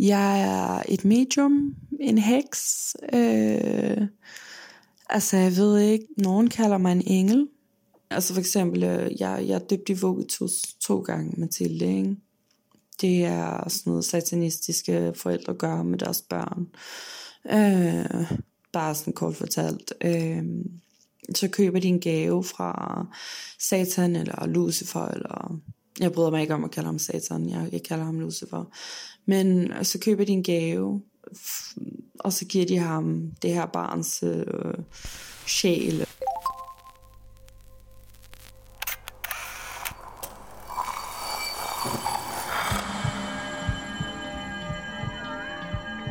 Jeg er et medium, en heks. Øh, altså, jeg ved ikke, nogen kalder mig en engel. Altså for eksempel, øh, jeg, jeg er dybt i Vogitus to gange, Mathilde, ikke? Det er sådan noget satanistiske forældre gør med deres børn. Øh, bare sådan kort fortalt. Øh, så køber de en gave fra Satan eller Lucifer, eller jeg bryder mig ikke om at kalde ham Satan, jeg, jeg kalder ham Lucifer. Men så køber de en gave, og så giver de ham det her barns øh, sjæl.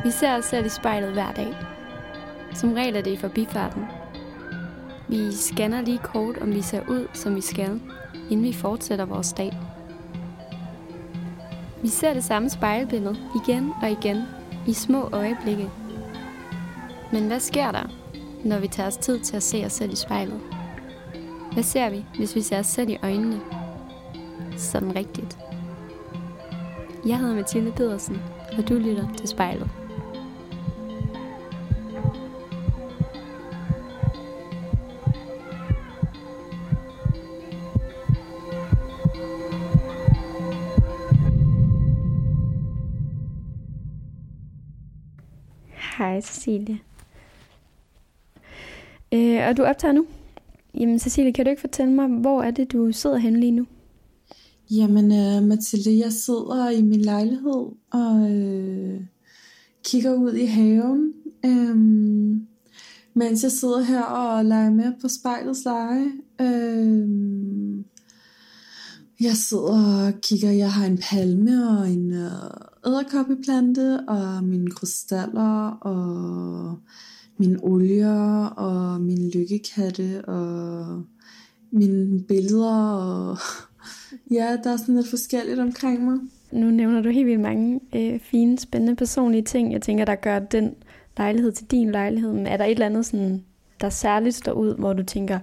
Vi ser os selv i spejlet hver dag. Som regel er det i forbifarten. Vi scanner lige kort, om vi ser ud, som vi skal, inden vi fortsætter vores dag. Vi ser det samme spejlbillede igen og igen i små øjeblikke. Men hvad sker der, når vi tager os tid til at se os selv i spejlet? Hvad ser vi, hvis vi ser os selv i øjnene? Sådan rigtigt. Jeg hedder Mathilde Pedersen, og du lytter til spejlet. Cecilie. Øh, og du optager nu? Jamen Cecilie, kan du ikke fortælle mig, hvor er det, du sidder henne lige nu? Jamen uh, Mathilde, jeg sidder i min lejlighed og øh, kigger ud i haven, øh, mens jeg sidder her og leger med på spejlets leje. Øh, jeg sidder og kigger, jeg har en palme og en øh, æderkoppeplante og mine krystaller og mine olier og mine lykkekatte og mine billeder og ja, der er sådan lidt forskelligt omkring mig. Nu nævner du helt vildt mange øh, fine, spændende personlige ting, jeg tænker, der gør den lejlighed til din lejlighed. Men er der et eller andet, sådan, der særligt står ud, hvor du tænker,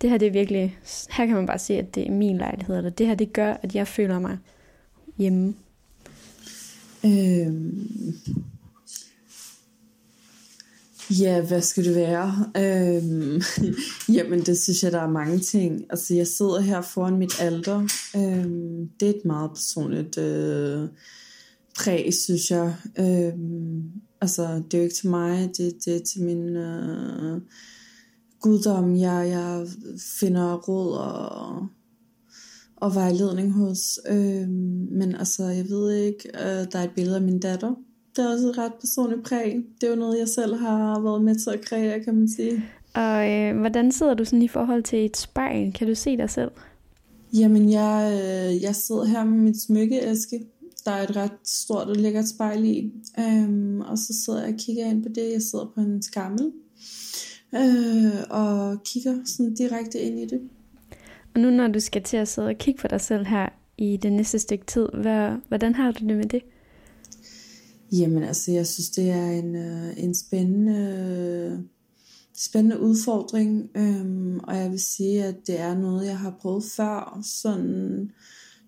det her det er virkelig, her kan man bare se, at det er min lejlighed, eller det her det gør, at jeg føler mig hjemme. Øhm, ja, hvad skal det være? Øhm, jamen, det synes jeg, der er mange ting. Altså, jeg sidder her foran mit alter. Øhm, det er et meget personligt øh, præg, synes jeg. Øhm, altså, det er jo ikke til mig, det, det er til min... Øh, guddom, jeg, jeg finder råd og, og vejledning hos. Øhm, men altså, jeg ved ikke, øh, der er et billede af min datter. Det er også et ret personligt præg. Det er jo noget, jeg selv har været med til at kreere, kan man sige. Og øh, hvordan sidder du sådan i forhold til et spejl? Kan du se dig selv? Jamen, jeg, øh, jeg sidder her med mit smykkeæske. Der er et ret stort og lækkert spejl i. Øhm, og så sidder jeg og kigger ind på det. Jeg sidder på en skammel øh, og kigger sådan direkte ind i det. Og nu når du skal til at sidde og kigge på dig selv her i det næste stykke tid, hvad, hvordan har du det med det? Jamen altså, jeg synes, det er en, øh, en spændende, spændende udfordring, øhm, og jeg vil sige, at det er noget, jeg har prøvet før, sådan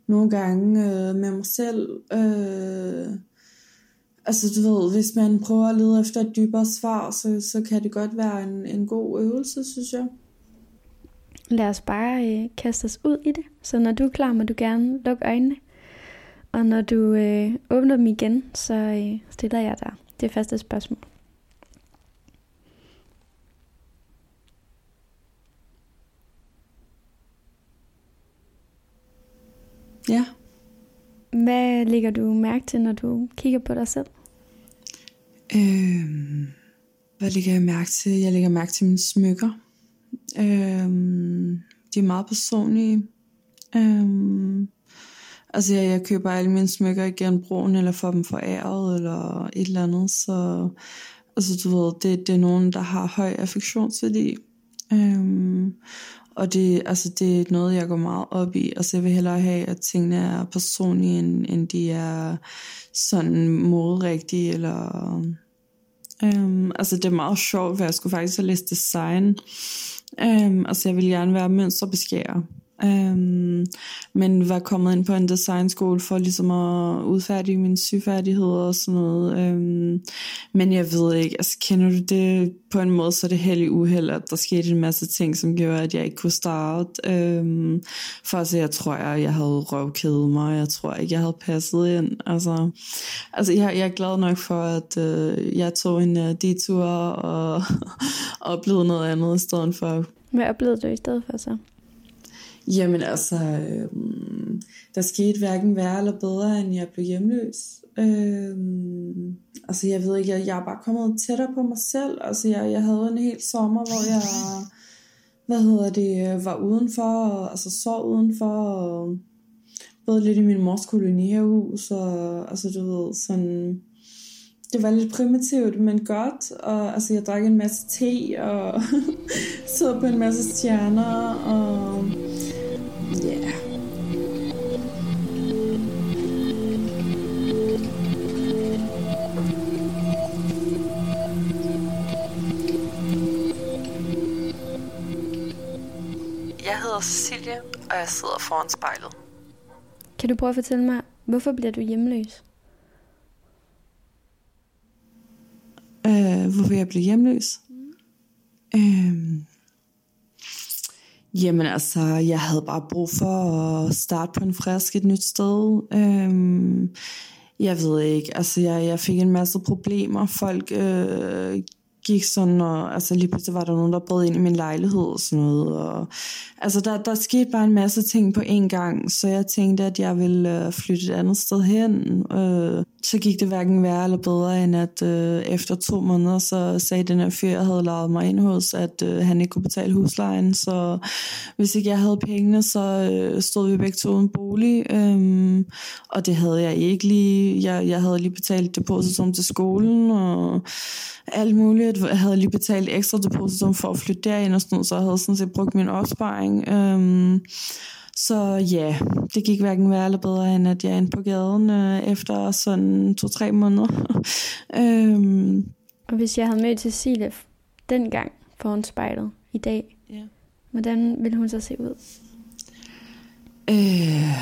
nogle gange øh, med mig selv. Øh, Altså du ved, hvis man prøver at lede efter et dybere svar, så, så kan det godt være en, en god øvelse, synes jeg. Lad os bare øh, kaste os ud i det. Så når du er klar, må du gerne lukke øjnene. Og når du øh, åbner dem igen, så øh, stiller jeg dig det første spørgsmål. Ja. Hvad lægger du mærke til, når du kigger på dig selv? Øhm, hvad lægger jeg mærke til? Jeg lægger mærke til mine smykker. Øhm, de er meget personlige. Øhm, altså jeg, jeg køber alle mine smykker i genbrugen, eller får dem foræret, eller et eller andet. Så altså, du ved, det, det er nogen, der har høj affektionsværdi. Øhm, og det, altså, det er noget, jeg går meget op i. Altså, jeg vil hellere have, at tingene er personlige, end, end de er sådan modrigtige, eller... Øhm, altså, det er meget sjovt, for jeg skulle faktisk have læst design. Øhm, altså, jeg vil gerne være mønsterbeskærer. Øhm, men var kommet ind på en designskole for ligesom at udfærdige mine syfærdigheder og sådan noget. Øhm, men jeg ved ikke, altså kender du det på en måde, så er det heldig uheld, at der skete en masse ting, som gjorde, at jeg ikke kunne starte. Øhm, for altså, jeg tror, jeg, jeg havde røvkædet mig, jeg tror ikke, jeg havde passet ind. Altså, altså jeg, jeg er glad nok for, at øh, jeg tog en uh, detur og oplevede noget andet i stedet for. Hvad oplevede du i stedet for så? Jamen altså, øh, der skete hverken værre eller bedre, end jeg blev hjemløs. Øh, altså jeg ved ikke, jeg, jeg er bare kommet tættere på mig selv. Altså jeg, jeg havde en hel sommer, hvor jeg, hvad hedder det, øh, var udenfor, og, altså så udenfor, og både lidt i min mors kolonihavehus, og altså du ved, sådan, det var lidt primitivt, men godt, og altså jeg drak en masse te, og så på en masse stjerner, og Cecilie, og jeg sidder foran spejlet. Kan du prøve at fortælle mig, hvorfor bliver du hjemløs? Øh, hvorfor jeg blev hjemløs? Mm. Øh, Jamen altså, jeg havde bare brug for at starte på en frisk et nyt sted. Øhm, jeg ved ikke, altså jeg, jeg fik en masse problemer. Folk øh, gik sådan, og altså lige pludselig var der nogen, der brød ind i min lejlighed og sådan noget. Og, altså der, der skete bare en masse ting på en gang, så jeg tænkte, at jeg ville øh, flytte et andet sted hen. Øh, så gik det hverken værre eller bedre, end at øh, efter to måneder, så sagde den her fyr, jeg havde lavet mig ind hos, at øh, han ikke kunne betale huslejen. Så hvis ikke jeg havde pengene, så øh, stod vi begge to en bolig. Øh, og det havde jeg ikke lige. Jeg, jeg havde lige betalt depositum til skolen, og alt muligt. Jeg havde lige betalt ekstra depositum for at flytte derind og sådan noget, så jeg havde sådan set brugt min opsparing. Øhm, så ja, det gik hverken værre eller bedre, end at jeg endte på gaden øh, efter sådan to-tre måneder. øhm. Og hvis jeg havde mødt Cecilie dengang foran spejlet i dag, ja. hvordan ville hun så se ud? Øh,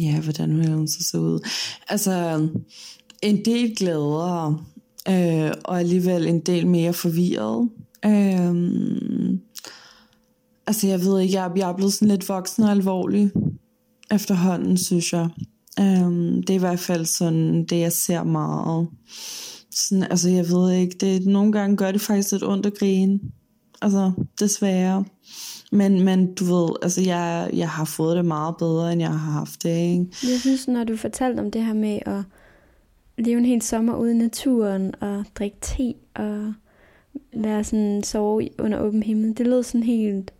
ja, hvordan ville hun så se ud? Altså, en del glæder øh, og alligevel en del mere forvirret. Øh, altså jeg ved ikke, jeg, jeg er blevet sådan lidt voksen og alvorlig efterhånden, synes jeg. Øh, det er i hvert fald sådan det, jeg ser meget. Sådan, altså jeg ved ikke, det, nogle gange gør det faktisk lidt ondt at grine. Altså, desværre. Men, men du ved, altså jeg, jeg har fået det meget bedre, end jeg har haft det, ikke? Jeg synes, når du fortalte om det her med at leve en hel sommer ude i naturen og drikke te og være sådan sove under åben himmel. Det lød sådan helt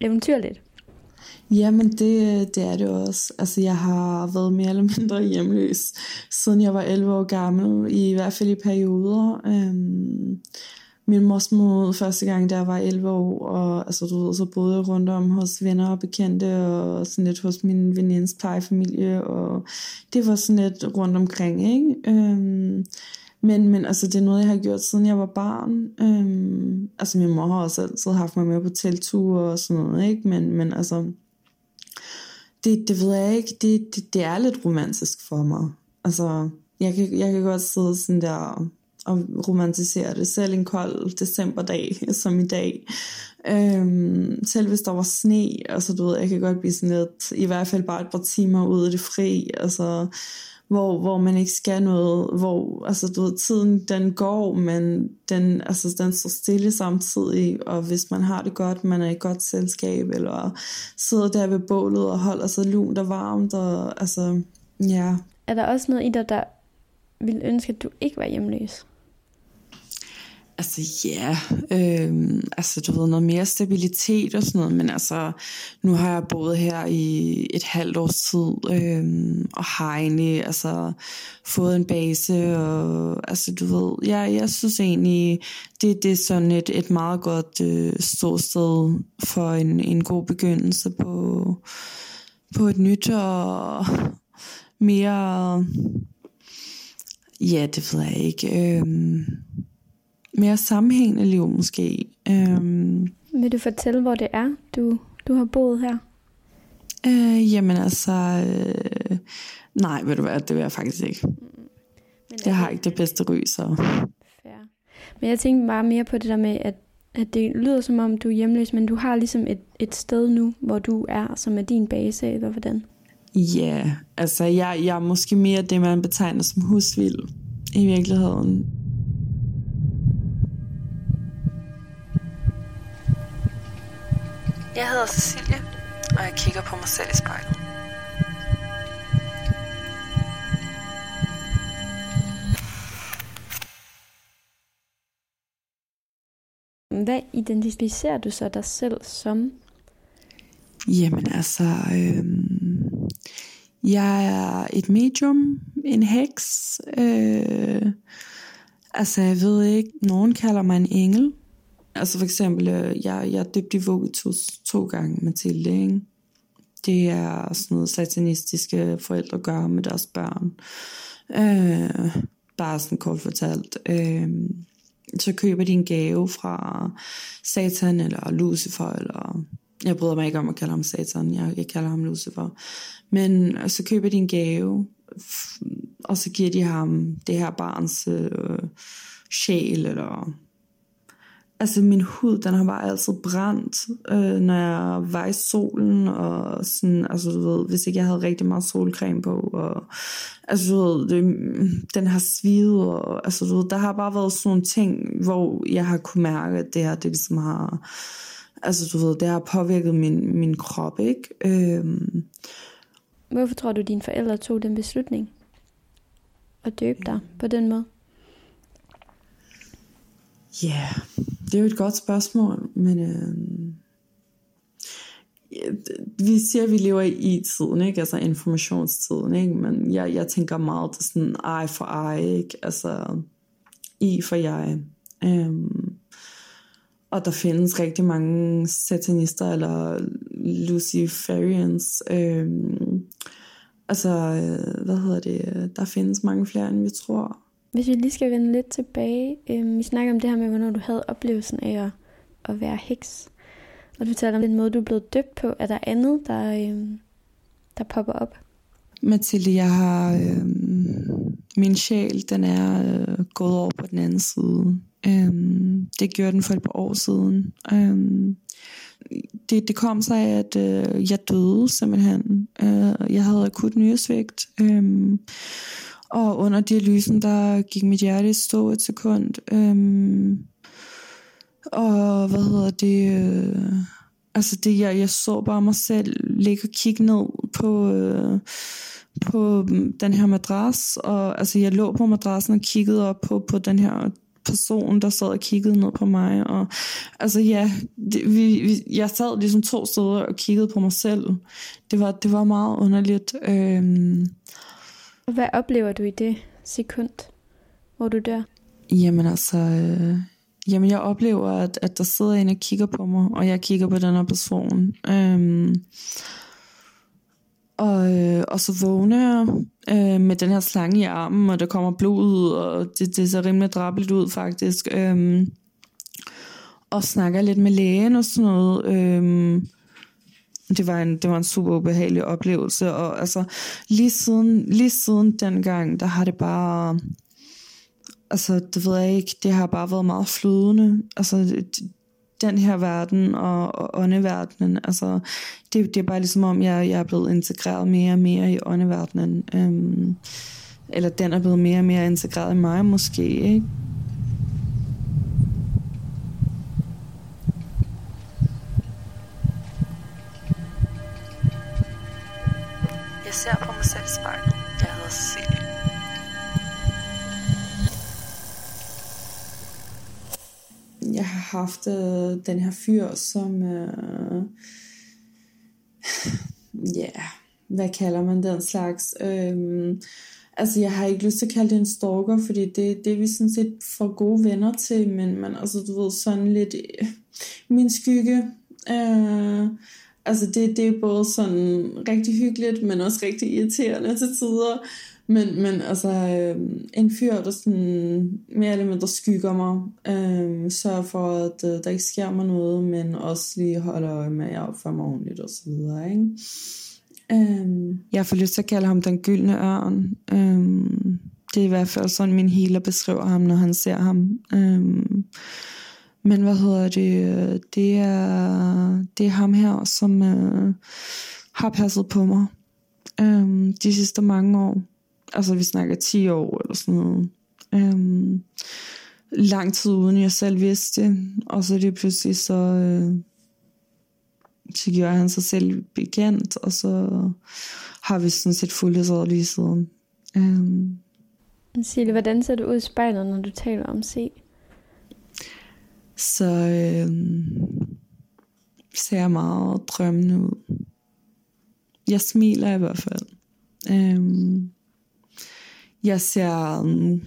eventyrligt. Jamen det, det er det også. Altså jeg har været mere eller mindre hjemløs, siden jeg var 11 år gammel, i hvert fald i perioder. Øhm, min mor første gang, da jeg var 11 år, og altså, du ved, så boede jeg rundt om hos venner og bekendte, og sådan lidt hos min venindes plejefamilie, og det var sådan lidt rundt omkring, ikke? Øhm, men, men altså, det er noget, jeg har gjort, siden jeg var barn. Øhm, altså, min mor har også altid haft mig med på telture og sådan noget, ikke? Men, men altså, det, det ved jeg ikke, det, det, det er lidt romantisk for mig. Altså, jeg kan, jeg kan godt sidde sådan der og romantisere det. Selv en kold decemberdag, som i dag. Øhm, selv hvis der var sne, altså du ved, jeg kan godt blive sådan lidt, i hvert fald bare et par timer ude i det fri, altså hvor, hvor man ikke skal noget, hvor altså, du ved, tiden den går, men den, altså, den står stille samtidig, og hvis man har det godt, man er i godt selskab, eller sidder der ved bålet og holder sig lunt og varmt, og altså, ja. Er der også noget i dig, der vil ønske, at du ikke var hjemløs? Altså ja, øh, altså du ved, noget mere stabilitet og sådan noget, men altså nu har jeg boet her i et halvt års tid, øh, og har egentlig altså fået en base, og altså du ved, ja, jeg synes egentlig, det, det er sådan et, et meget godt øh, ståsted for en, en god begyndelse på, på et nyt og mere, ja, det ved jeg ikke, øh, mere sammenhængende liv måske. Øhm. Vil du fortælle, hvor det er, du du har boet her? Øh, jamen altså, øh, nej, ved du hvad, det vil jeg faktisk ikke. Men jeg har ikke det bedste ry, så... Fair. Men jeg tænkte bare mere på det der med, at, at det lyder som om, du er hjemløs, men du har ligesom et, et sted nu, hvor du er, som er din base, eller hvordan? Ja, yeah, altså jeg, jeg er måske mere det, man betegner som husvild i virkeligheden. Jeg hedder Cecilie, og jeg kigger på mig selv i spejlet. Hvad identificerer du så dig selv som? Jamen altså, øh, jeg er et medium, en heks. Øh, altså, jeg ved ikke, nogen kalder mig en engel. Altså for eksempel, øh, jeg, jeg er dybt i Vogitus to gange, Mathilde, ikke? Det er sådan noget satanistiske forældre gør med deres børn. Øh, bare sådan kort fortalt. Øh, så køber de en gave fra Satan eller Lucifer, eller jeg bryder mig ikke om at kalde ham Satan, jeg, jeg kalder ham Lucifer. Men så køber de en gave, og så giver de ham det her barns øh, sjæl, eller altså min hud, den har bare altid brændt, øh, når jeg var i solen, og sådan, altså du ved, hvis ikke jeg havde rigtig meget solcreme på, og altså du ved, det, den har svidet, og altså du ved, der har bare været sådan nogle ting, hvor jeg har kunne mærke, at det her, det ligesom har, altså du ved, det har påvirket min, min krop, ikke? Øh, Hvorfor tror du, dine forældre tog den beslutning? At døbe dig på den måde? Ja, yeah, det er jo et godt spørgsmål, men øh, vi siger, at vi lever i tiden, ikke? altså informationstiden, ikke? men jeg, jeg tænker meget til sådan ej for ej, ikke? altså i for jeg. Øhm, og der findes rigtig mange satanister eller luciferians. Øhm, altså, øh, hvad hedder det? Der findes mange flere, end vi tror. Hvis vi lige skal vende lidt tilbage, øh, vi snakker om det her med, hvornår du havde oplevelsen af at, at være heks. Og du taler om den måde, du er blevet døbt på. Er der andet, der, øh, der popper op? Mathilde, jeg har... Øh, min sjæl, den er øh, gået over på den anden side. Øh, det gjorde den for et par år siden. Øh, det, det kom sig af, at øh, jeg døde simpelthen. Øh, jeg havde akut nyresvigt. Øh, og under dialysen, der gik mit hjerte i stå et sekund. Øhm, og hvad hedder det? Øh, altså det, jeg, jeg så bare mig selv ligge og kigge ned på, øh, på mm, den her madras. Og altså jeg lå på madrassen og kiggede op på, på den her person, der sad og kiggede ned på mig. Og altså ja, det, vi, vi, jeg sad ligesom to steder og kiggede på mig selv. Det var, det var meget underligt. Øhm, hvad oplever du i det sekund, hvor du dør? Jamen altså, øh, jamen jeg oplever, at, at der sidder en og kigger på mig, og jeg kigger på den her person. Øhm, og, øh, og så vågner jeg øh, med den her slange i armen, og der kommer blod ud, og det, det ser rimelig drabligt ud faktisk. Øhm, og snakker lidt med lægen og sådan noget. Øhm, det var en, det var en super ubehagelig oplevelse, og altså lige siden, lige siden den gang, der har det bare, altså det ved jeg ikke, det har bare været meget flydende, altså den her verden og, og åndeverdenen, altså det, det er bare ligesom om, jeg, jeg er blevet integreret mere og mere i åndeverdenen, øhm, eller den er blevet mere og mere integreret i mig måske, ikke? Mig selv i spejlet. Jeg hedder Cecilie. Jeg har haft øh, den her fyr, som... Øh, ja, yeah, hvad kalder man den slags? Øh, altså, jeg har ikke lyst til at kalde det en stalker, fordi det, det er vi sådan set for gode venner til, men, man, altså, du ved, sådan lidt... Øh, min skygge... Øh, Altså det, det er både sådan rigtig hyggeligt, men også rigtig irriterende til tider. Men, men altså, øh, en fyr, der sådan mere eller mindre skygger mig, øh, sørger for, at øh, der ikke sker mig noget, men også lige holder øje med, at jeg opfører mig ordentligt og så videre, ikke? Øh, jeg får lyst til at kalde ham den gyldne ørn. Øh, det er i hvert fald sådan, min healer beskriver ham, når han ser ham. Øh, men hvad hedder det? Det er, det er ham her, som øh, har passet på mig øh, de sidste mange år. Altså vi snakker 10 år eller sådan noget. Øh, lang tid uden jeg selv vidste det. Og så er det pludselig så... Øh, så gjorde han sig selv bekendt, og så har vi sådan set fuldt lige siden. Øh. Um, Sille, hvordan ser du ud i spejlet, når du taler om se? Så øh, ser jeg meget drømmende ud. Jeg smiler i hvert fald. Øh, jeg ser, øh,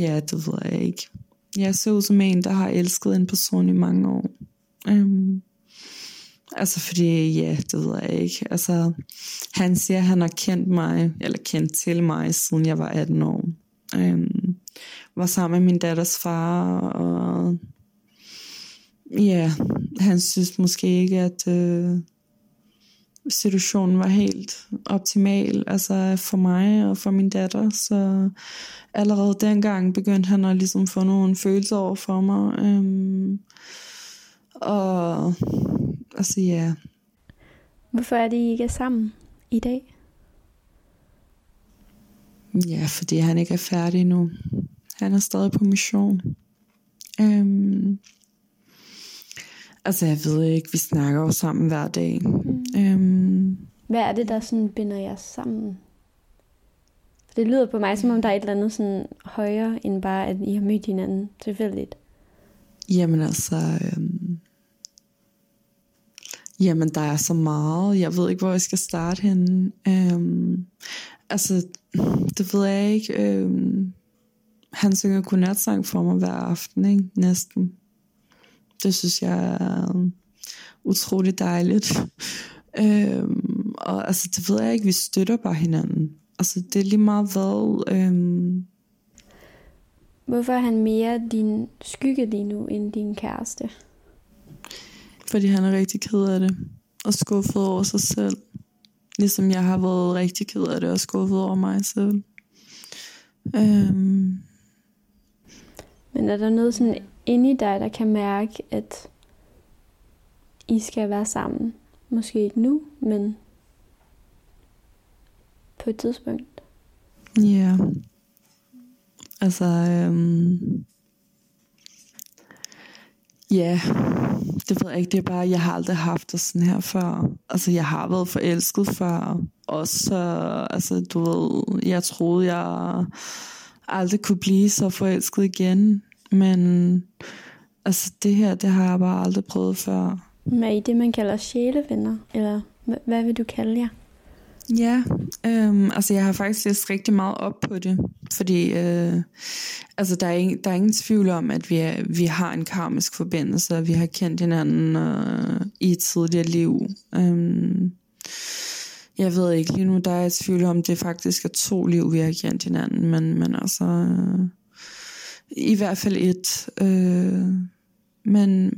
ja, det ved jeg ikke. Jeg ser ud som en, der har elsket en person i mange år. Øh, Altså fordi, ja, det ved jeg ikke. Altså, han siger, at han har kendt mig, eller kendt til mig, siden jeg var 18 år. Øhm, var sammen med min datters far, og ja, han synes måske ikke, at øh, situationen var helt optimal, altså for mig og for min datter, så allerede dengang begyndte han at ligesom få nogle følelser over for mig, øhm, og altså ja. Hvorfor er det, I ikke er sammen i dag? Ja, fordi han ikke er færdig nu. Han er stadig på mission. Um, altså jeg ved ikke, vi snakker jo sammen hver dag. Mm. Um, Hvad er det, der sådan binder jer sammen? Det lyder på mig, som om der er et eller andet sådan højere, end bare, at I har mødt hinanden tilfældigt. Jamen altså, øhm, jamen der er så meget. Jeg ved ikke, hvor jeg skal starte henne. Øhm, altså, det ved jeg ikke. Øhm, han synger godnatsang for mig hver aften, ikke? næsten. Det synes jeg er utrolig dejligt. øhm, og altså, det ved jeg ikke, vi støtter bare hinanden. Altså, det er lige meget hvad... Øhm, Hvorfor er han mere din skygge lige nu, end din kæreste? Fordi han er rigtig ked af det. Og skuffet over sig selv. Ligesom jeg har været rigtig ked af det og skuffet over mig selv. Øhm. Men er der noget sådan inde i dig, der kan mærke, at I skal være sammen? Måske ikke nu, men på et tidspunkt. Ja. Yeah. Altså, øhm, ja, det ved jeg ikke, det er bare, jeg har aldrig haft det sådan her før. Altså, jeg har været forelsket før, også, altså, du ved, jeg troede, jeg aldrig kunne blive så forelsket igen, men altså, det her, det har jeg bare aldrig prøvet før. Er I det, man kalder sjælevenner, eller hvad vil du kalde jer? Ja, øhm, altså jeg har faktisk læst rigtig meget op på det, fordi øh, altså der, er ingen, der er ingen tvivl om, at vi, er, vi har en karmisk forbindelse, og vi har kendt hinanden øh, i et tidligere liv. Øhm, jeg ved ikke, lige nu der er jeg i tvivl om, det faktisk er to liv, vi har kendt hinanden, men, men altså øh, i hvert fald et. Øh, men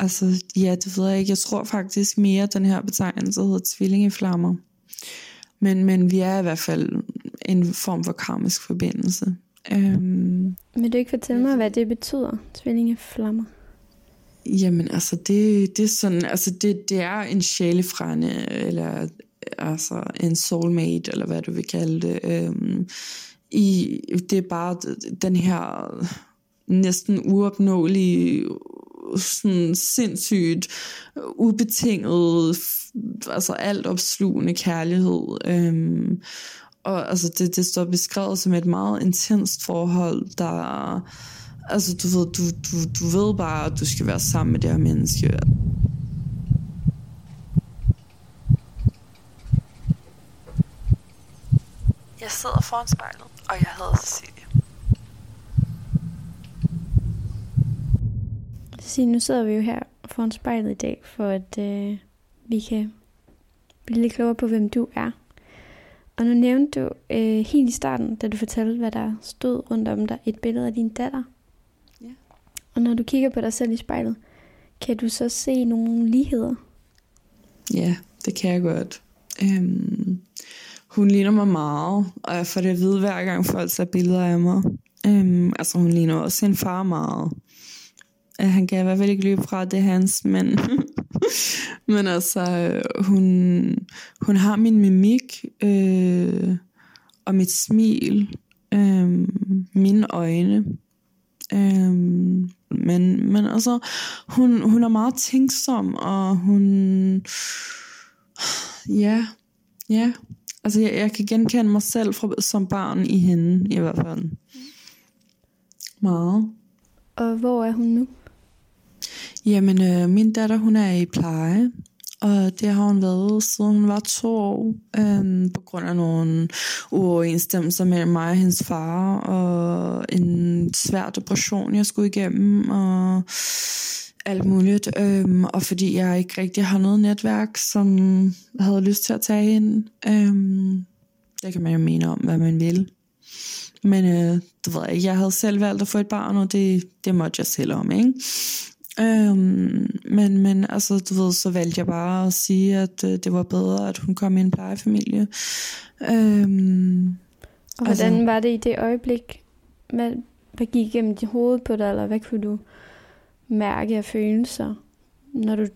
Altså, ja, det ved jeg ikke. Jeg tror faktisk mere, at den her betegnelse hedder tvillingeflammer. Men, men vi er i hvert fald en form for karmisk forbindelse. Øhm, Vil du ikke fortælle mig, hvad det betyder, tvillingeflammer? Jamen, altså, det, det er sådan, altså, det, det er en sjælefrænde, eller altså en soulmate, eller hvad du vil kalde det. Øhm, i, det er bare den her næsten uopnåelige sådan sindssygt øh, ubetinget, altså alt opslugende kærlighed. Øhm, og altså det, det står beskrevet som et meget intenst forhold, der, altså du ved, du, du, du ved bare, at du skal være sammen med det her menneske. Jeg sidder foran spejlet, og jeg hedder Cecilie. sige, nu sidder vi jo her foran spejlet i dag, for at øh, vi kan blive lidt klogere på, hvem du er. Og nu nævnte du øh, helt i starten, da du fortalte, hvad der stod rundt om dig, et billede af din datter. Ja. Og når du kigger på dig selv i spejlet, kan du så se nogle ligheder? Ja, det kan jeg godt. Øhm, hun ligner mig meget, og jeg får det at vide hver gang folk ser billeder af mig. Øhm, altså hun ligner også sin far meget. Øh, han kan i hvert fald ikke løbe fra, det hans, men, men altså, øh, hun, hun har min mimik, øh, og mit smil, øh, mine øjne. Øh, men, men altså, hun, hun er meget tænksom, og hun, ja, ja, altså jeg, jeg kan genkende mig selv fra, som barn i hende, i hvert fald. Meget. Og hvor er hun nu? Jamen, øh, min datter, hun er i pleje, og det har hun været, siden hun var to år, øh, på grund af nogle uoverensstemmelser mellem mig og hendes far, og en svær depression, jeg skulle igennem, og alt muligt. Øh, og fordi jeg ikke rigtig har noget netværk, som havde lyst til at tage hende. Øh, det kan man jo mene om, hvad man vil. Men øh, det ved jeg, jeg havde selv valgt at få et barn, og det, det måtte jeg selv om, ikke? Øhm, men, men altså, du ved, så valgte jeg bare at sige, at øh, det var bedre, at hun kom i en plejefamilie. Øhm, og hvordan altså, var det i det øjeblik? Hvad, hvad gik igennem dit hoved på dig, eller hvad kunne du mærke af følelser, når du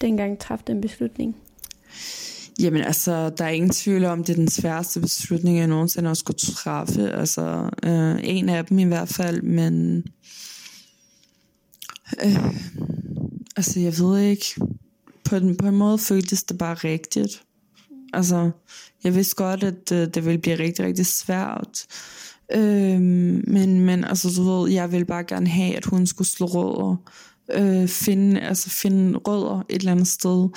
dengang træffede den beslutning? Jamen altså, der er ingen tvivl om, det er den sværeste beslutning, jeg nogensinde har skulle træffe. Altså, øh, en af dem i hvert fald, men... Øh, altså, jeg ved ikke. På, den, på en måde føltes det bare rigtigt. Altså, jeg vidste godt, at øh, det ville blive rigtig, rigtig svært. Øh, men, men altså, du ved, jeg ville bare gerne have, at hun skulle slå rødder. Øh, finde, altså finde rødder et eller andet sted,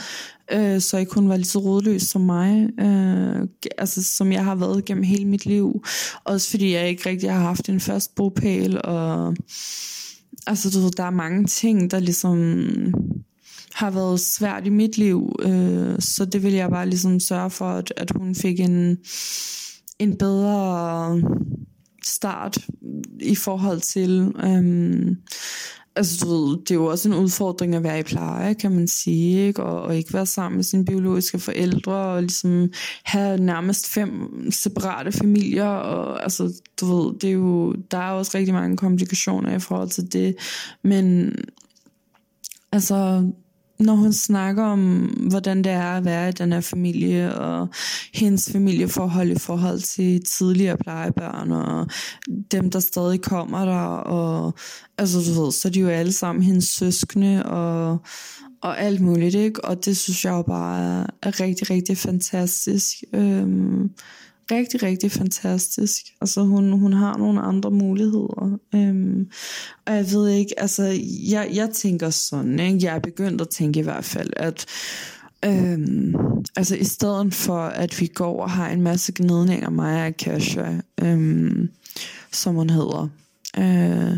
øh, så ikke hun var lige så rådløs som mig, øh, altså som jeg har været gennem hele mit liv. Også fordi jeg ikke rigtig har haft en fast bopæl, og altså du ved, der er mange ting, der ligesom har været svært i mit liv, øh, så det vil jeg bare ligesom sørge for, at, at hun fik en, en bedre start i forhold til, Øhm, Altså, du ved, det er jo også en udfordring at være i pleje, kan man sige, ikke? Og, og ikke være sammen med sine biologiske forældre, og ligesom have nærmest fem separate familier, og altså, du ved, det er jo, der er også rigtig mange komplikationer i forhold til det, men altså, når hun snakker om, hvordan det er at være i den her familie, og hendes familieforhold i forhold til tidligere plejebørn, og dem, der stadig kommer der, og altså du ved, så er de jo alle sammen hendes søskende, og, og alt muligt, ikke? Og det synes jeg jo bare er, rigtig, rigtig fantastisk. Øhm, rigtig, rigtig fantastisk. Altså hun, hun har nogle andre muligheder. Øhm, og jeg ved ikke, altså jeg, jeg tænker sådan, ikke? jeg er begyndt at tænke i hvert fald, at Øhm, altså i stedet for at vi går og har en masse gnidninger mig og Akasha øhm, som hun hedder øh,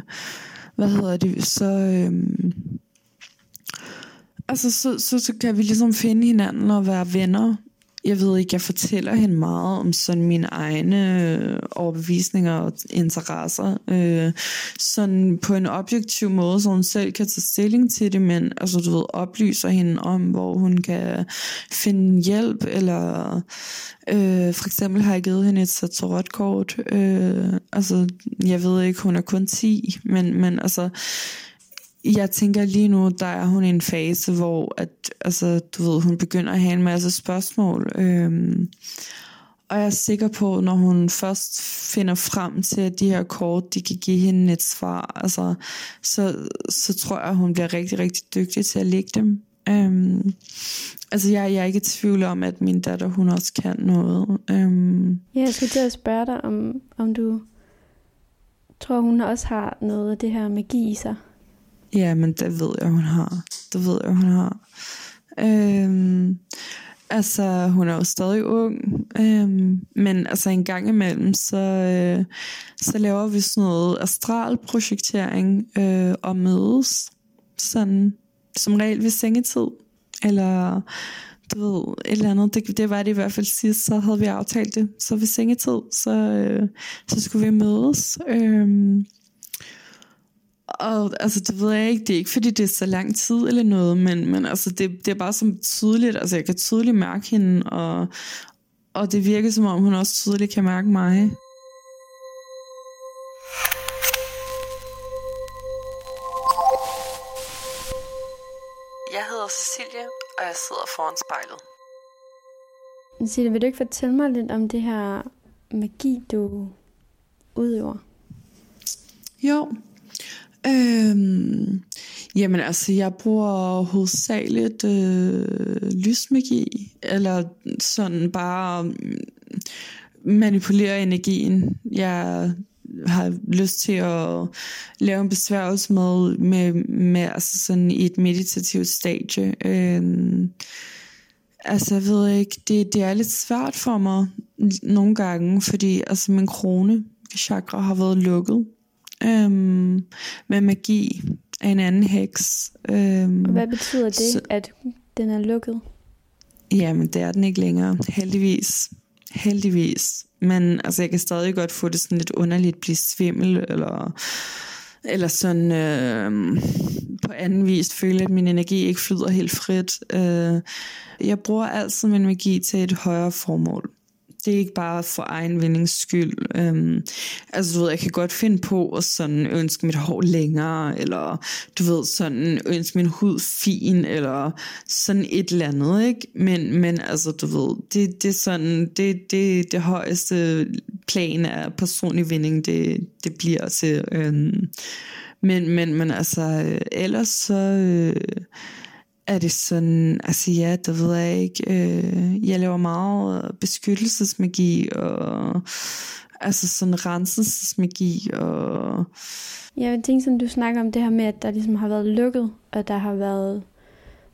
hvad hedder det så øhm, altså så, så, så kan vi ligesom finde hinanden og være venner jeg ved ikke, jeg fortæller hende meget om sådan mine egne øh, overbevisninger og interesser. Øh, sådan på en objektiv måde, så hun selv kan tage stilling til det, men altså, du ved, oplyser hende om, hvor hun kan finde hjælp, eller øh, for eksempel har jeg givet hende et satoratkort. Øh, altså, jeg ved ikke, hun er kun 10, men, men altså, jeg tænker lige nu, der er hun i en fase, hvor at, altså, du ved, hun begynder at have en masse spørgsmål. Øhm, og jeg er sikker på, når hun først finder frem til, at de her kort, de kan give hende et svar, altså, så, så tror jeg, at hun bliver rigtig, rigtig dygtig til at lægge dem. Øhm, altså, jeg, jeg er ikke i tvivl om, at min datter, hun også kan noget. Øhm. Ja, jeg skulle til at spørge dig, om, om du tror, hun også har noget af det her magi i sig. Ja, men det ved jeg, hun har. Det ved jeg, hun har. Øhm, altså, hun er jo stadig ung, øhm, men altså en gang imellem, så, øh, så laver vi sådan noget astralprojektering øh, og mødes sådan som regel ved sengetid. Eller du ved, et eller andet. Det, det var det i hvert fald sidst, så havde vi aftalt det. Så ved sengetid, så, øh, så skulle vi mødes. Øh, og altså, det ved jeg ikke, det er ikke fordi, det er så lang tid eller noget, men, men altså, det, det er bare så tydeligt, altså jeg kan tydeligt mærke hende, og, og det virker som om, hun også tydeligt kan mærke mig. Jeg hedder Cecilie, og jeg sidder foran spejlet. Cecilie, vil du ikke fortælle mig lidt om det her magi, du udøver? Jo. Øhm, jamen altså, jeg bruger hovedsageligt øh, lysmagi, eller sådan bare mm, manipulere energien. Jeg har lyst til at lave en besværgelse med, med, med altså sådan i et meditativt stadie. Øhm, altså jeg ved ikke, det, det er lidt svært for mig nogle gange, fordi altså min krone chakra har været lukket øhm, med magi af en anden heks. Øhm, Hvad betyder det, så, at den er lukket? Jamen, det er den ikke længere, heldigvis. Heldigvis. Men altså, jeg kan stadig godt få det sådan lidt underligt, blive svimmel, eller, eller sådan øh, på anden vis føle, at min energi ikke flyder helt frit. Øh, jeg bruger altid min magi til et højere formål det er ikke bare for egen vindings skyld. Øhm, altså, du ved, jeg kan godt finde på at sådan ønske mit hår længere, eller du ved, sådan ønske min hud fin, eller sådan et eller andet, ikke? Men, men altså, du ved, det, det er sådan, det, det, det højeste plan af personlig vinding, det, det bliver til. Øhm, men, men, men altså, ellers så... Øh, er det sådan, altså ja, det ved jeg ikke, øh, jeg laver meget beskyttelsesmagi, og altså sådan renselsesmagi, og... Jeg tænker sådan, du snakker om det her med, at der ligesom har været lukket, og der har været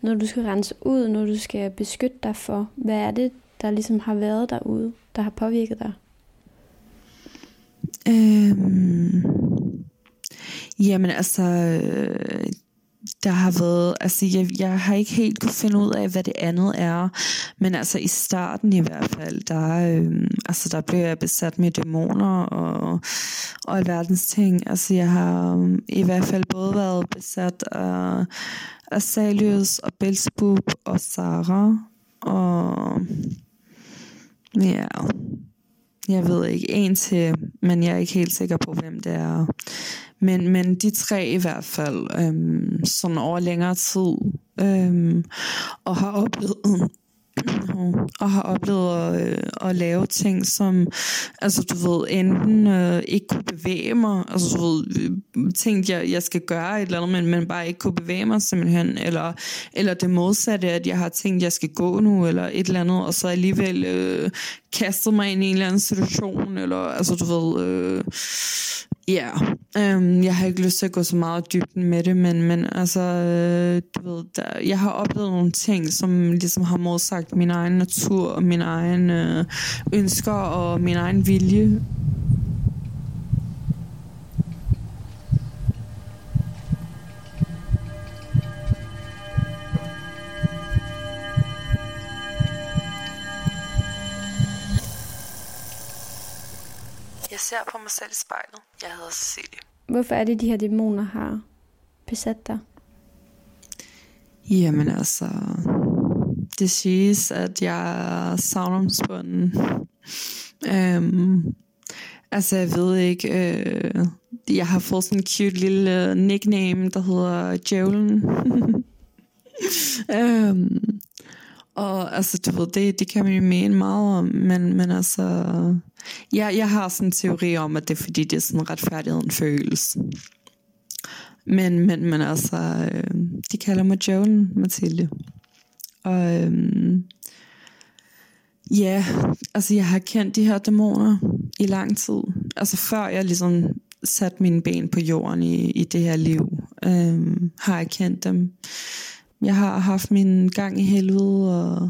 noget, du skal rense ud, noget, du skal beskytte dig for. Hvad er det, der ligesom har været derude, der har påvirket dig? Øhm, jamen altså, der har været, altså jeg, jeg har ikke helt kunne finde ud af, hvad det andet er, men altså i starten i hvert fald, der, øh, altså der blev jeg besat med dæmoner og, og alverdens ting. Altså jeg har øh, i hvert fald både været besat af, af Salius og Belzebub og Sara og ja, jeg ved ikke en til, men jeg er ikke helt sikker på, hvem det er. Men, men de tre i hvert fald, øhm, sådan over længere tid, øhm, og har oplevet og har oplevet at, at lave ting, som altså du ved, enten øh, ikke kunne bevæge mig, altså du ved, ting jeg, jeg skal gøre et eller andet, men, men bare ikke kunne bevæge mig simpelthen, eller, eller det modsatte, at jeg har tænkt, jeg skal gå nu, eller et eller andet, og så alligevel øh, kastet mig ind i en eller anden situation, eller altså du ved, øh, Ja, øhm, jeg har ikke lyst til at gå så meget dybden med det, men, men altså, øh, du ved, der, jeg har oplevet nogle ting, som ligesom har modsagt min egen natur, og min egen øh, ønsker og min egen vilje. Ser på mig selv i spejlet. Jeg hedder Cecilie. Hvorfor er det, de her dæmoner har besat dig? Jamen altså, det siges, at jeg er savnomsbunden. øhm, altså, jeg ved ikke, øh, jeg har fået sådan en cute lille nickname, der hedder Djævlen. øhm, og altså, du ved, det, det kan man jo mene meget om, men, men altså, ja, jeg har sådan en teori om, at det er fordi, det er sådan retfærdigheden føles. Men, men, men altså, øh, de kalder mig Joan Mathilde. Og øh, ja, altså jeg har kendt de her dæmoner i lang tid. Altså før jeg ligesom satte mine ben på jorden i, i det her liv, øh, har jeg kendt dem. Jeg har haft min gang i helvede, og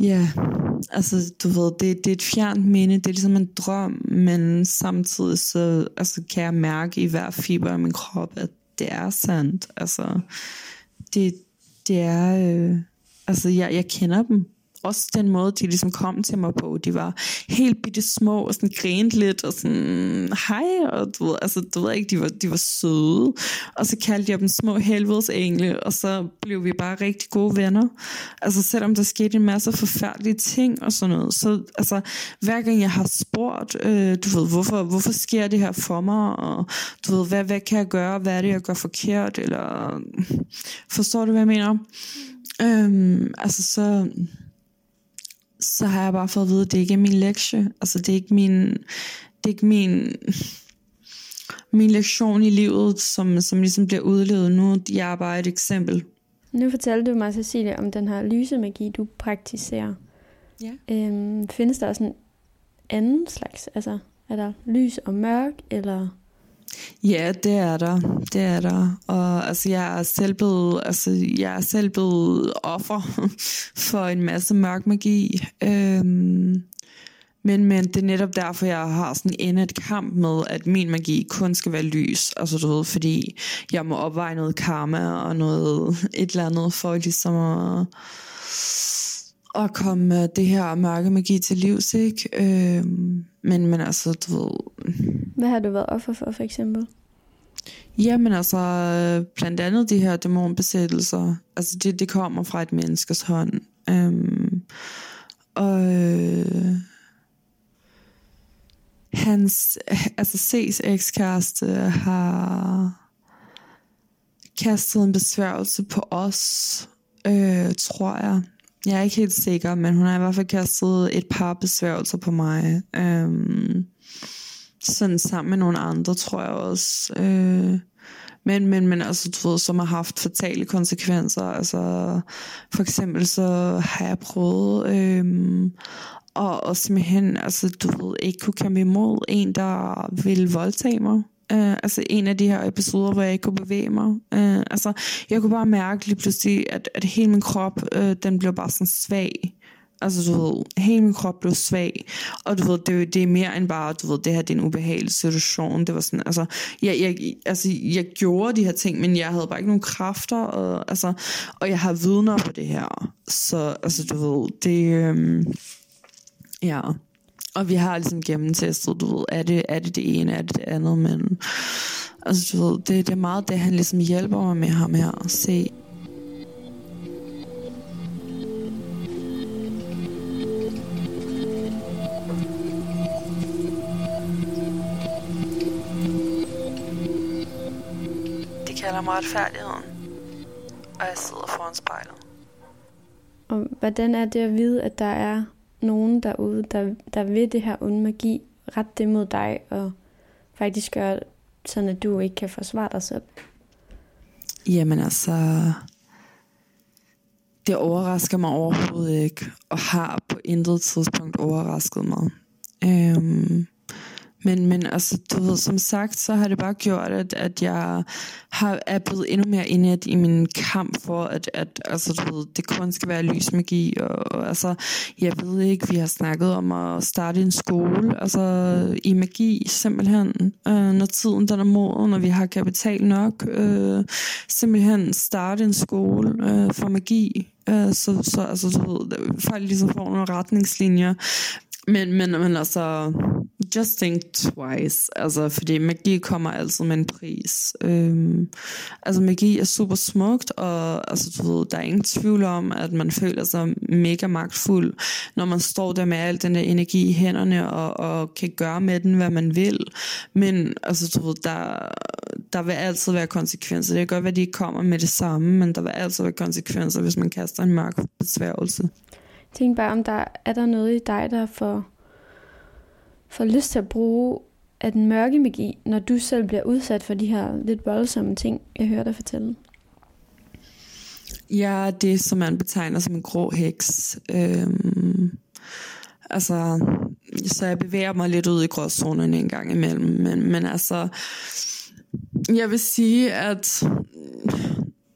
ja, altså du ved, det, det er et fjernt minde, det er ligesom en drøm, men samtidig så altså, kan jeg mærke i hver fiber af min krop, at det er sandt. Altså, det, det er, øh, Altså, jeg, jeg kender dem også den måde, de ligesom kom til mig på. De var helt bitte små og sådan grænt lidt og sådan, hej, og du ved, altså, du ved ikke, de var, de var søde. Og så kaldte jeg dem små helvedesengle, og så blev vi bare rigtig gode venner. Altså selvom der skete en masse forfærdelige ting og sådan noget, så altså, hver gang jeg har spurgt, øh, du ved, hvorfor, hvorfor sker det her for mig, og du ved, hvad, hvad kan jeg gøre, hvad er det, jeg gør forkert, eller forstår du, hvad jeg mener? Øhm, altså så så har jeg bare fået at vide, at det ikke er min lektie. Altså det er ikke min, det er ikke min, min lektion i livet, som, som ligesom bliver udlevet nu. Jeg er bare et eksempel. Nu fortalte du mig, Cecilia, om den her lysemagi, du praktiserer. Ja. Øhm, findes der også en anden slags? Altså, er der lys og mørk, eller... Ja, det er der. Det er der. Og altså, jeg er selv blevet, altså, jeg er selv blevet offer for en masse mørk magi. Øhm, men, men det er netop derfor, jeg har sådan en et kamp med, at min magi kun skal være lys. Altså du ved, fordi jeg må opveje noget karma og noget et eller andet for ligesom at, at komme det her mørke magi til livs, ikke? Øhm, men, men altså, du ved... Hvad har du været offer for, for eksempel? Jamen altså, blandt andet de her dæmonbesættelser, altså det, det kommer fra et menneskes hånd. Øhm, og øh, hans, altså C's ekskæreste har kastet en besværgelse på os, øh, tror jeg. Jeg er ikke helt sikker, men hun har i hvert fald kastet et par besværgelser på mig. Øhm, sådan sammen med nogle andre, tror jeg også. Øh, men, men, men altså, du ved, som har haft fatale konsekvenser. Altså, for eksempel så har jeg prøvet øhm, og, og simpelthen, altså, du ved, ikke kunne kæmpe imod en, der vil voldtage mig. Øh, altså en af de her episoder, hvor jeg ikke kunne bevæge mig. Øh, altså, jeg kunne bare mærke lige pludselig, at, at hele min krop, øh, den blev bare sådan svag. Altså du ved, hele min krop blev svag, og du ved, det, det er mere end bare, du ved, det her det er en ubehagelig situation. Det var sådan, altså jeg, jeg, altså, jeg gjorde de her ting, men jeg havde bare ikke nogen kræfter, og, altså, og jeg har vidner på det her. Så, altså du ved, det, Øh, ja, og vi har ligesom gennemtestet, du ved, er det, er det det ene, er det det andet, men altså du ved, det, det er meget det, han ligesom hjælper mig med ham her at se. De kalder mig retfærdigheden, og jeg sidder foran spejlet. Og hvordan er det at vide, at der er nogen derude, der, der vil det her onde magi, ret det mod dig, og faktisk gøre sådan, at du ikke kan forsvare dig selv? Jamen altså, det overrasker mig overhovedet ikke, og har på intet tidspunkt overrasket mig. Øhm, men, men altså, du ved, som sagt, så har det bare gjort, at, at jeg har, er blevet endnu mere indet i min kamp for, at, at altså, du ved, det kun skal være lysmagi. Og, og altså, jeg ved ikke, vi har snakket om at starte en skole, altså i magi, simpelthen. Øh, når tiden den er moden, når vi har kapital nok. Øh, simpelthen starte en skole øh, for magi. Øh, så, så altså, du ved, folk ligesom får nogle retningslinjer. Men, men, men altså, just think twice, altså, fordi magi kommer altid med en pris. Øhm, altså, magi er super smukt, og altså, du ved, der er ingen tvivl om, at man føler sig mega magtfuld, når man står der med al den der energi i hænderne, og, og kan gøre med den, hvad man vil. Men, altså, du ved, der, der vil altid være konsekvenser. Det kan godt være, at de ikke kommer med det samme, men der vil altid være konsekvenser, hvis man kaster en mørk besværgelse. Tænk bare, om der er der noget i dig, der får, får lyst til at bruge af den mørke magi, når du selv bliver udsat for de her lidt voldsomme ting, jeg hører dig fortælle. Ja, det som man betegner som en grå heks. Øhm, altså, så jeg bevæger mig lidt ud i gråzonen en gang imellem, men, men altså, jeg vil sige, at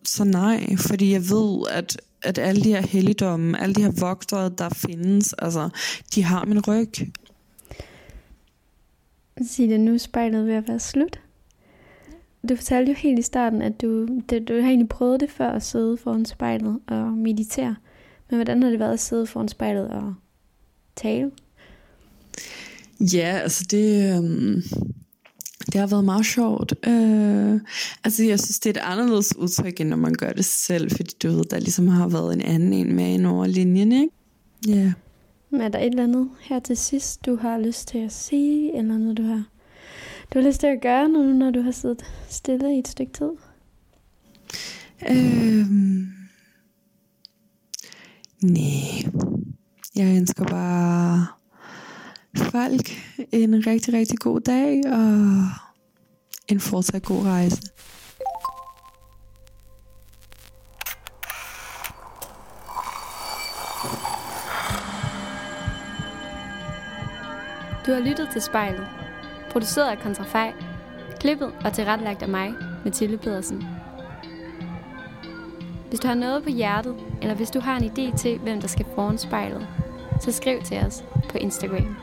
så nej, fordi jeg ved, at at alle de her helligdomme, alle de her vogtere, der findes, altså, de har min ryg. Sig det nu, spejlet ved at være slut. Du fortalte jo helt i starten, at du, det, du har egentlig prøvet det før at sidde foran spejlet og meditere. Men hvordan har det været at sidde foran spejlet og tale? Ja, altså det, øhm, det har været meget sjovt. Øh, altså jeg synes, det er et anderledes udtryk, end når man gør det selv, fordi du ved, der ligesom har været en anden en med ind over linjen, ikke? Ja. Yeah. Men er der et eller andet her til sidst, du har lyst til at sige, eller noget, du har, du har lyst til at gøre nu, når du har siddet stille i et stykke tid? Øhm, nej. Jeg ønsker bare folk en rigtig, rigtig god dag og en fortsat god rejse. Du har lyttet til spejlet. Produceret af Kontrafej. Klippet og tilrettelagt af mig, Mathilde Pedersen. Hvis du har noget på hjertet, eller hvis du har en idé til, hvem der skal foran spejlet, så skriv til os på Instagram.